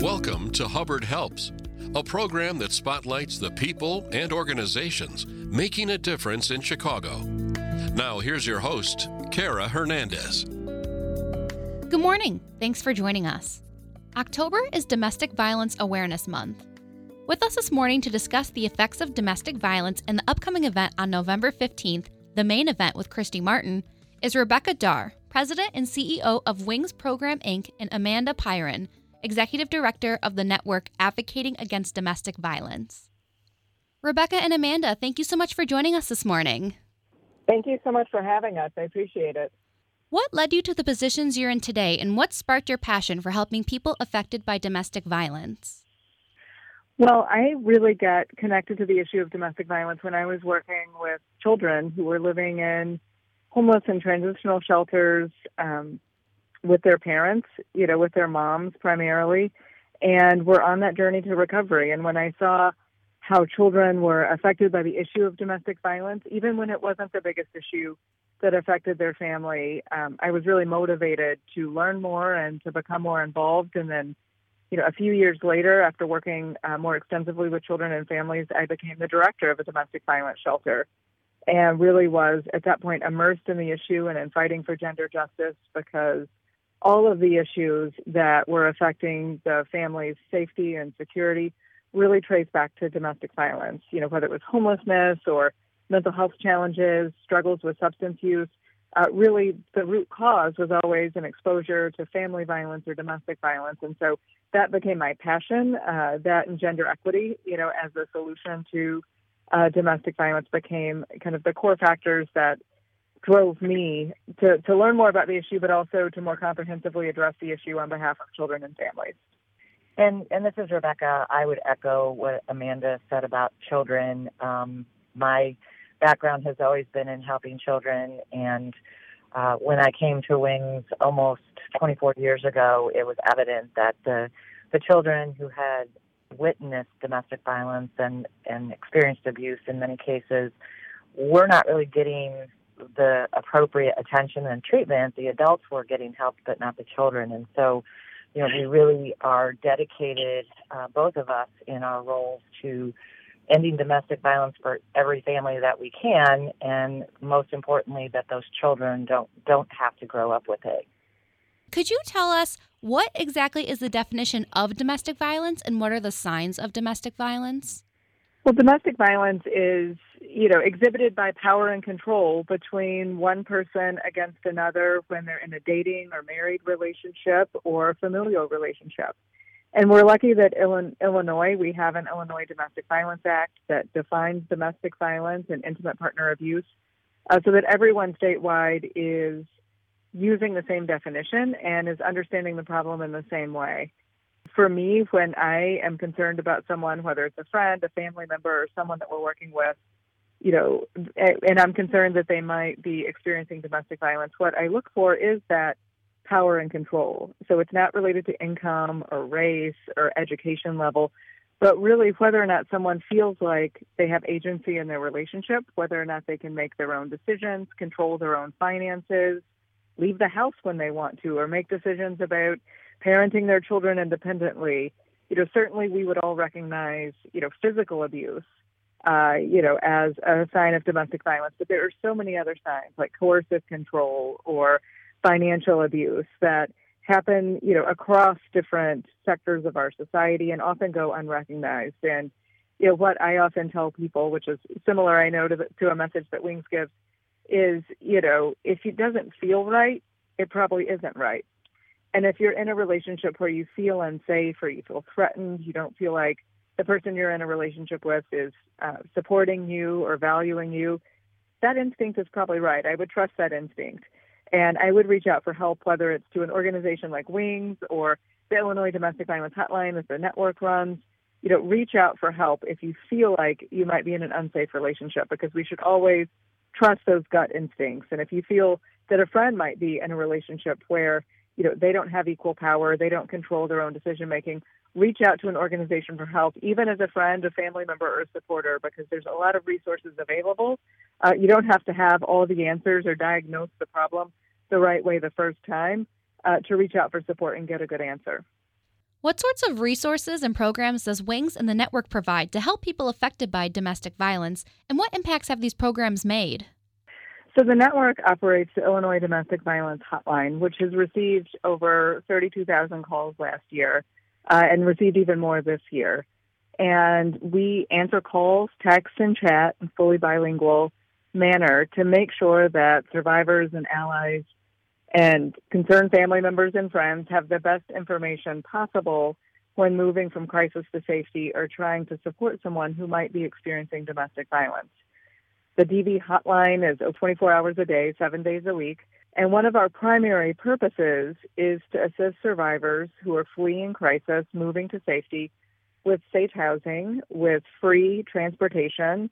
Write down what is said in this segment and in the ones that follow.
Welcome to Hubbard Helps, a program that spotlights the people and organizations making a difference in Chicago. Now, here's your host, Kara Hernandez. Good morning. Thanks for joining us. October is Domestic Violence Awareness Month. With us this morning to discuss the effects of domestic violence and the upcoming event on November 15th, the main event with Christy Martin, is Rebecca Darr, President and CEO of Wings Program Inc., and Amanda Pyron, Executive Director of the network Advocating Against Domestic Violence. Rebecca and Amanda, thank you so much for joining us this morning. Thank you so much for having us. I appreciate it. What led you to the positions you're in today, and what sparked your passion for helping people affected by domestic violence? Well, I really got connected to the issue of domestic violence when I was working with children who were living in homeless and transitional shelters um, with their parents, you know, with their moms primarily, and were on that journey to recovery. And when I saw how children were affected by the issue of domestic violence, even when it wasn't the biggest issue that affected their family, um, I was really motivated to learn more and to become more involved. And then, you know, a few years later, after working uh, more extensively with children and families, I became the director of a domestic violence shelter and really was at that point immersed in the issue and in fighting for gender justice because all of the issues that were affecting the family's safety and security really trace back to domestic violence, you know, whether it was homelessness or mental health challenges, struggles with substance use. Uh, really, the root cause was always an exposure to family violence or domestic violence. And so that became my passion, uh, that and gender equity, you know, as a solution to uh, domestic violence became kind of the core factors that drove me to, to learn more about the issue, but also to more comprehensively address the issue on behalf of children and families. And and this is Rebecca. I would echo what Amanda said about children. Um, my background has always been in helping children, and uh, when I came to Wings almost 24 years ago, it was evident that the the children who had witnessed domestic violence and and experienced abuse in many cases were not really getting the appropriate attention and treatment. The adults were getting help, but not the children, and so you know, we really are dedicated, uh, both of us, in our roles to ending domestic violence for every family that we can, and most importantly, that those children don't don't have to grow up with it. Could you tell us what exactly is the definition of domestic violence, and what are the signs of domestic violence? Well, domestic violence is, you know, exhibited by power and control between one person against another when they're in a dating or married relationship or familial relationship. And we're lucky that Illinois, we have an Illinois Domestic Violence Act that defines domestic violence and intimate partner abuse uh, so that everyone statewide is using the same definition and is understanding the problem in the same way for me, when I am concerned about someone, whether it's a friend, a family member, or someone that we're working with, you know, and I'm concerned that they might be experiencing domestic violence, what I look for is that power and control. So it's not related to income or race or education level, but really whether or not someone feels like they have agency in their relationship, whether or not they can make their own decisions, control their own finances, leave the house when they want to, or make decisions about parenting their children independently, you know, certainly we would all recognize, you know, physical abuse, uh, you know, as a sign of domestic violence. But there are so many other signs like coercive control or financial abuse that happen, you know, across different sectors of our society and often go unrecognized. And, you know, what I often tell people, which is similar, I know, to, the, to a message that Wings gives, is, you know, if it doesn't feel right, it probably isn't right. And if you're in a relationship where you feel unsafe or you feel threatened, you don't feel like the person you're in a relationship with is uh, supporting you or valuing you, that instinct is probably right. I would trust that instinct. And I would reach out for help, whether it's to an organization like Wings or the Illinois Domestic Violence Hotline that the network runs. You know, reach out for help if you feel like you might be in an unsafe relationship because we should always trust those gut instincts. And if you feel that a friend might be in a relationship where you know they don't have equal power they don't control their own decision making reach out to an organization for help even as a friend a family member or a supporter because there's a lot of resources available uh, you don't have to have all the answers or diagnose the problem the right way the first time uh, to reach out for support and get a good answer What sorts of resources and programs does Wings and the network provide to help people affected by domestic violence, and what impacts have these programs made? So, the network operates the Illinois Domestic Violence Hotline, which has received over 32,000 calls last year uh, and received even more this year. And we answer calls, text, and chat in fully bilingual manner to make sure that survivors and allies and concerned family members and friends have the best information possible when moving from crisis to safety or trying to support someone who might be experiencing domestic violence. The DV hotline is 24 hours a day, seven days a week. And one of our primary purposes is to assist survivors who are fleeing crisis, moving to safety with safe housing, with free transportation,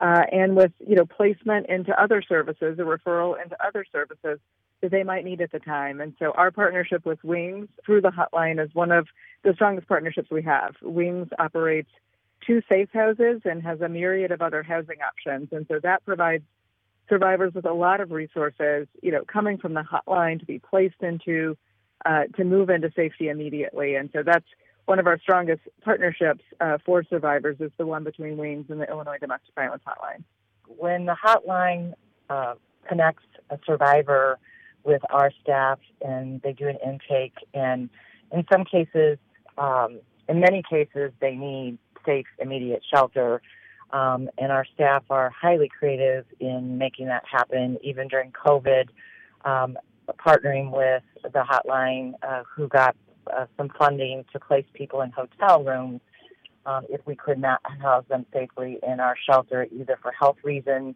uh, and with you know placement into other services, a referral into other services that they might need at the time. And so our partnership with Wings through the hotline is one of the strongest partnerships we have. Wings operates two safe houses and has a myriad of other housing options. And so that provides survivors with a lot of resources, you know, coming from the hotline to be placed into, uh, to move into safety immediately. And so that's one of our strongest partnerships uh, for survivors is the one between Wings and the Illinois Domestic Violence Hotline. When the hotline uh, connects a survivor with our staff and they do an intake. And in some cases, um, in many cases, they need safe, immediate shelter. Um, and our staff are highly creative in making that happen, even during COVID, um, partnering with the hotline uh, who got uh, some funding to place people in hotel rooms um, if we could not house them safely in our shelter, either for health reasons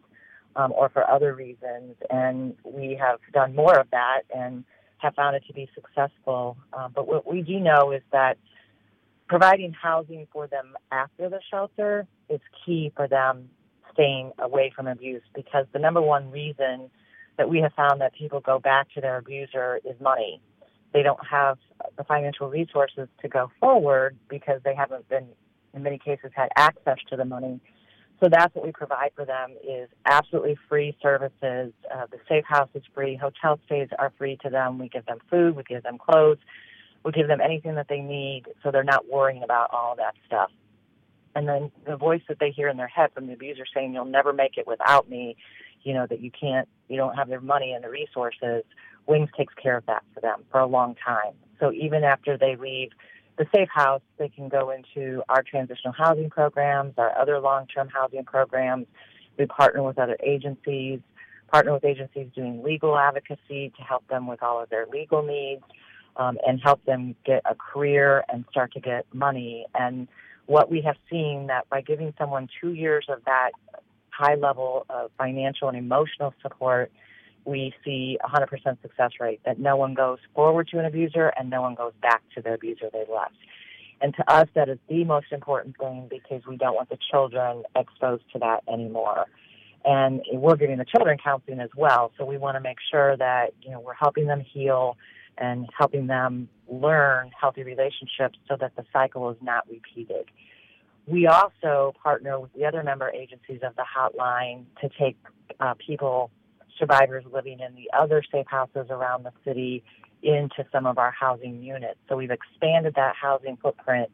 um, or for other reasons. And we have done more of that and have found it to be successful. Um, but what we do know is that providing housing for them after the shelter is key for them staying away from abuse because the number one reason that we have found that people go back to their abuser is money. They don't have the financial resources to go forward because they haven't been, in many cases, had access to the money so that's what we provide for them is absolutely free services. Uh, the safe house is free. Hotel stays are free to them. We give them food. We give them clothes. We give them anything that they need so they're not worrying about all that stuff. And then the voice that they hear in their head from the abuser saying, you'll never make it without me, you know, that you can't, you don't have the money and the resources, Wings takes care of that for them for a long time. So even after they leave the safe house, they can go into our transitional housing programs, our other long-term housing programs. We partner with other agencies, partner with agencies doing legal advocacy to help them with all of their legal needs, um, and help them get a career and start to get money. And what we have seen that by giving someone two years of that high level of financial and emotional support, we see a 100% success rate that no one goes forward to an abuser and no one goes back to the abuser they left. And to us, that is the most important thing because we don't want the children exposed to that anymore. And we're giving the children counseling as well. So we want to make sure that, you know, we're helping them heal and helping them learn healthy relationships so that the cycle is not repeated. We also partner with the other member agencies of the hotline to take uh, people survivors living in the other safe houses around the city into some of our housing units. So we've expanded that housing footprint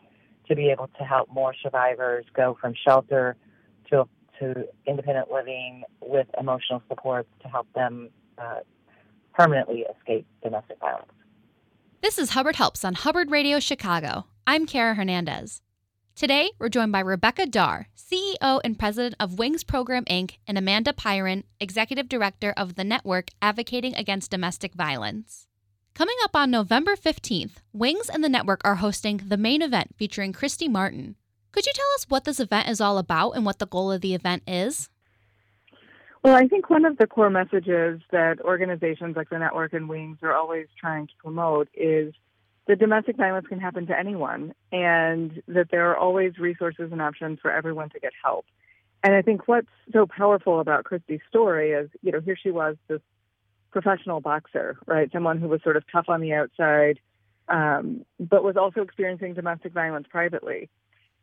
to be able to help more survivors go from shelter to to independent living with emotional supports to help them uh, permanently escape domestic violence. This is Hubbard Helps on Hubbard Radio Chicago. I'm Kara Hernandez. Today, we're joined by Rebecca Darr, CEO and President of Wings Program Inc., and Amanda Pyron, Executive Director of the network advocating against domestic violence. Coming up on November 15th, Wings and the network are hosting the main event featuring Christy Martin. Could you tell us what this event is all about and what the goal of the event is? Well, I think one of the core messages that organizations like the network and Wings are always trying to promote is that domestic violence can happen to anyone and that there are always resources and options for everyone to get help. And I think what's so powerful about Christy's story is, you know, here she was, this professional boxer, right? Someone who was sort of tough on the outside, um, but was also experiencing domestic violence privately.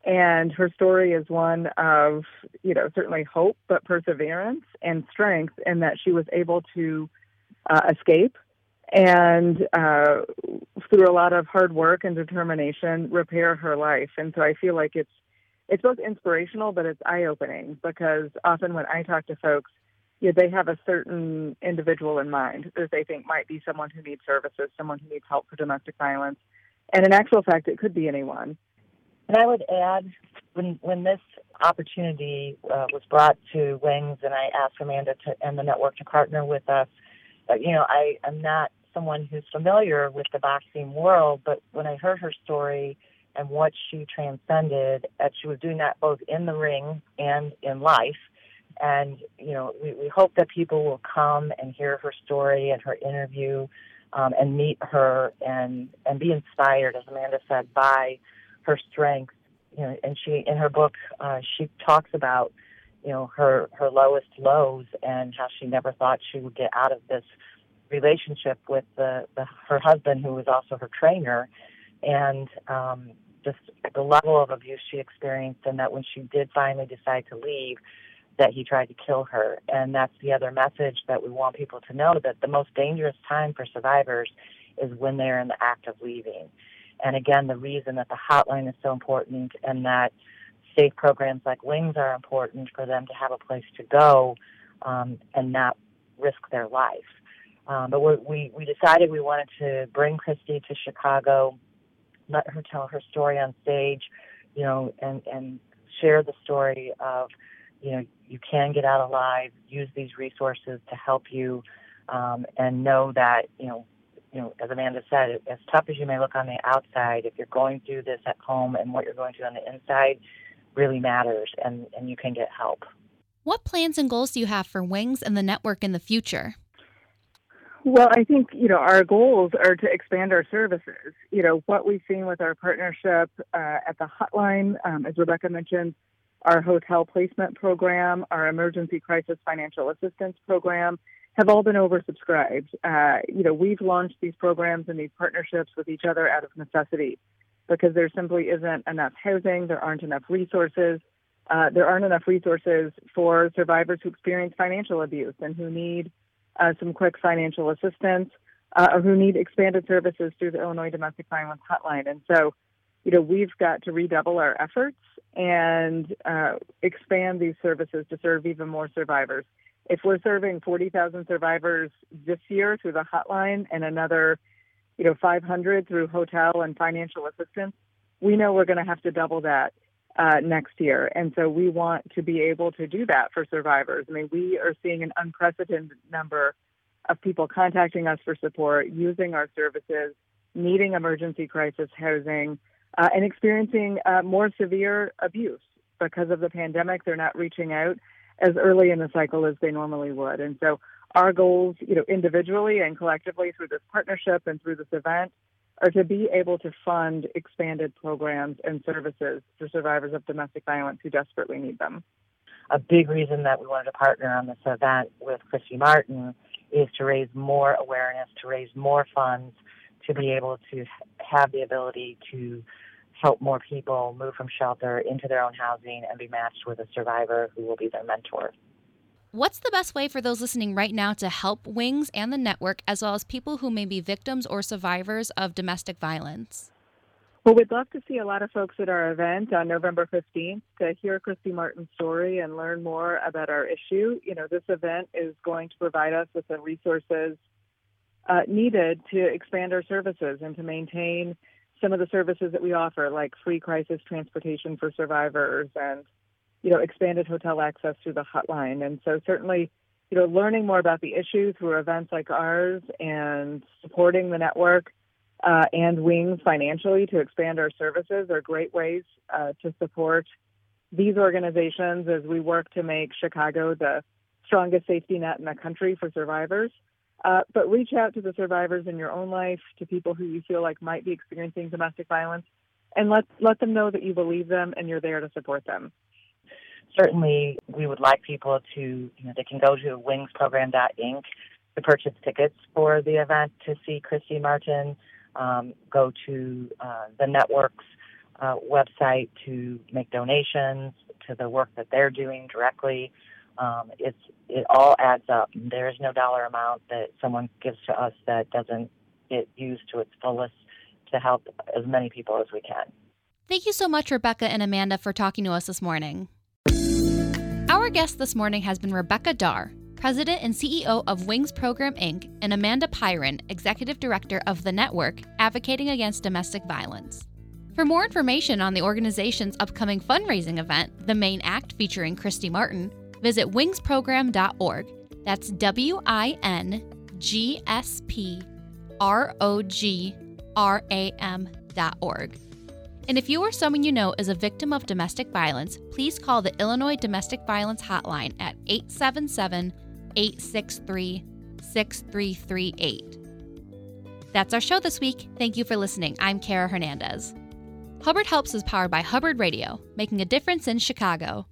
And her story is one of, you know, certainly hope, but perseverance and strength, in that she was able to uh, escape and uh, through a lot of hard work and determination, repair her life. And so I feel like it's it's both inspirational, but it's eye opening because often when I talk to folks, you know, they have a certain individual in mind that they think might be someone who needs services, someone who needs help for domestic violence. And in actual fact, it could be anyone. And I would add, when when this opportunity uh, was brought to Wings, and I asked Amanda to, and the network to partner with us, uh, you know, I am not someone who's familiar with the boxing world, but when I heard her story and what she transcended, that she was doing that both in the ring and in life. And, you know, we, we hope that people will come and hear her story and her interview um, and meet her and, and be inspired, as Amanda said, by her strength. You know, and she, in her book, uh, she talks about, you know, her, her lowest lows and how she never thought she would get out of this relationship with the, the her husband, who was also her trainer, and um, just the level of abuse she experienced, and that when she did finally decide to leave, that he tried to kill her. And that's the other message that we want people to know that the most dangerous time for survivors is when they're in the act of leaving. And again, the reason that the hotline is so important and that safe programs like Wings are important for them to have a place to go um, and not risk their life. Um, but we we decided we wanted to bring Christy to Chicago, let her tell her story on stage, you know, and and share the story of, you know, you can get out alive. Use these resources to help you, um, and know that you know, you know, as Amanda said, as tough as you may look on the outside, if you're going through this at home and what you're going through on the inside, really matters, and and you can get help. What plans and goals do you have for Wings and the network in the future? Well, I think, you know, our goals are to expand our services. You know, what we've seen with our partnership uh, at the hotline, um, as Rebecca mentioned, our hotel placement program, our emergency crisis financial assistance program have all been oversubscribed. Uh, you know, we've launched these programs and these partnerships with each other out of necessity because there simply isn't enough housing, there aren't enough resources. Uh, there aren't enough resources for survivors who experience financial abuse and who need uh, some quick financial assistance, uh, or who need expanded services through the Illinois Domestic Violence Hotline. And so, you know, we've got to redouble our efforts and uh, expand these services to serve even more survivors. If we're serving 40,000 survivors this year through the hotline and another, you know, 500 through hotel and financial assistance, we know we're going to have to double that uh, next year. And so we want to be able to do that for survivors. I mean, we are seeing an unprecedented number of people contacting us for support, using our services, needing emergency crisis housing, uh, and experiencing uh, more severe abuse because of the pandemic. They're not reaching out as early in the cycle as they normally would. And so our goals, you know, individually and collectively through this partnership and through this event are to be able to fund expanded programs and services for survivors of domestic violence who desperately need them. A big reason that we wanted to partner on this event with Christy Martin is to raise more awareness, to raise more funds, to be able to have the ability to help more people move from shelter into their own housing and be matched with a survivor who will be their mentor. What's the best way for those listening right now to help Wings and the network, as well as people who may be victims or survivors of domestic violence? Well, we'd love to see a lot of folks at our event on November 15th to hear Christy Martin's story and learn more about our issue. You know, this event is going to provide us with the resources uh, needed to expand our services and to maintain some of the services that we offer, like free crisis transportation for survivors and you know, expanded hotel access through the hotline. And so certainly, you know, learning more about the issue through events like ours and supporting the network uh, and Wings financially to expand our services are great ways uh, to support these organizations as we work to make Chicago the strongest safety net in the country for survivors. Uh, but reach out to the survivors in your own life, to people who you feel like might be experiencing domestic violence, and let let them know that you believe them and you're there to support them. Certainly we would like people to, you know, they can go to wingsprogram.inc to purchase tickets for the event to see Christy Martin, um, go to uh, the network's uh, website to make donations to the work that they're doing directly, Um, it's it all adds up. There is no dollar amount that someone gives to us that doesn't get used to its fullest to help as many people as we can. Thank you so much, Rebecca and Amanda, for talking to us this morning. Our guest this morning has been Rebecca Darr, President and CEO of Wings Program Inc., and Amanda Pyron, Executive Director of the network advocating against domestic violence. For more information on the organization's upcoming fundraising event, the Main Act featuring Christy Martin, visit wingsprogram.org. That's W I N G S P R O G R A M.org. And if you or someone you know is a victim of domestic violence, please call the Illinois Domestic Violence Hotline at 877 863 6338. That's our show this week. Thank you for listening. I'm Kara Hernandez. Hubbard Helps is powered by Hubbard Radio, making a difference in Chicago.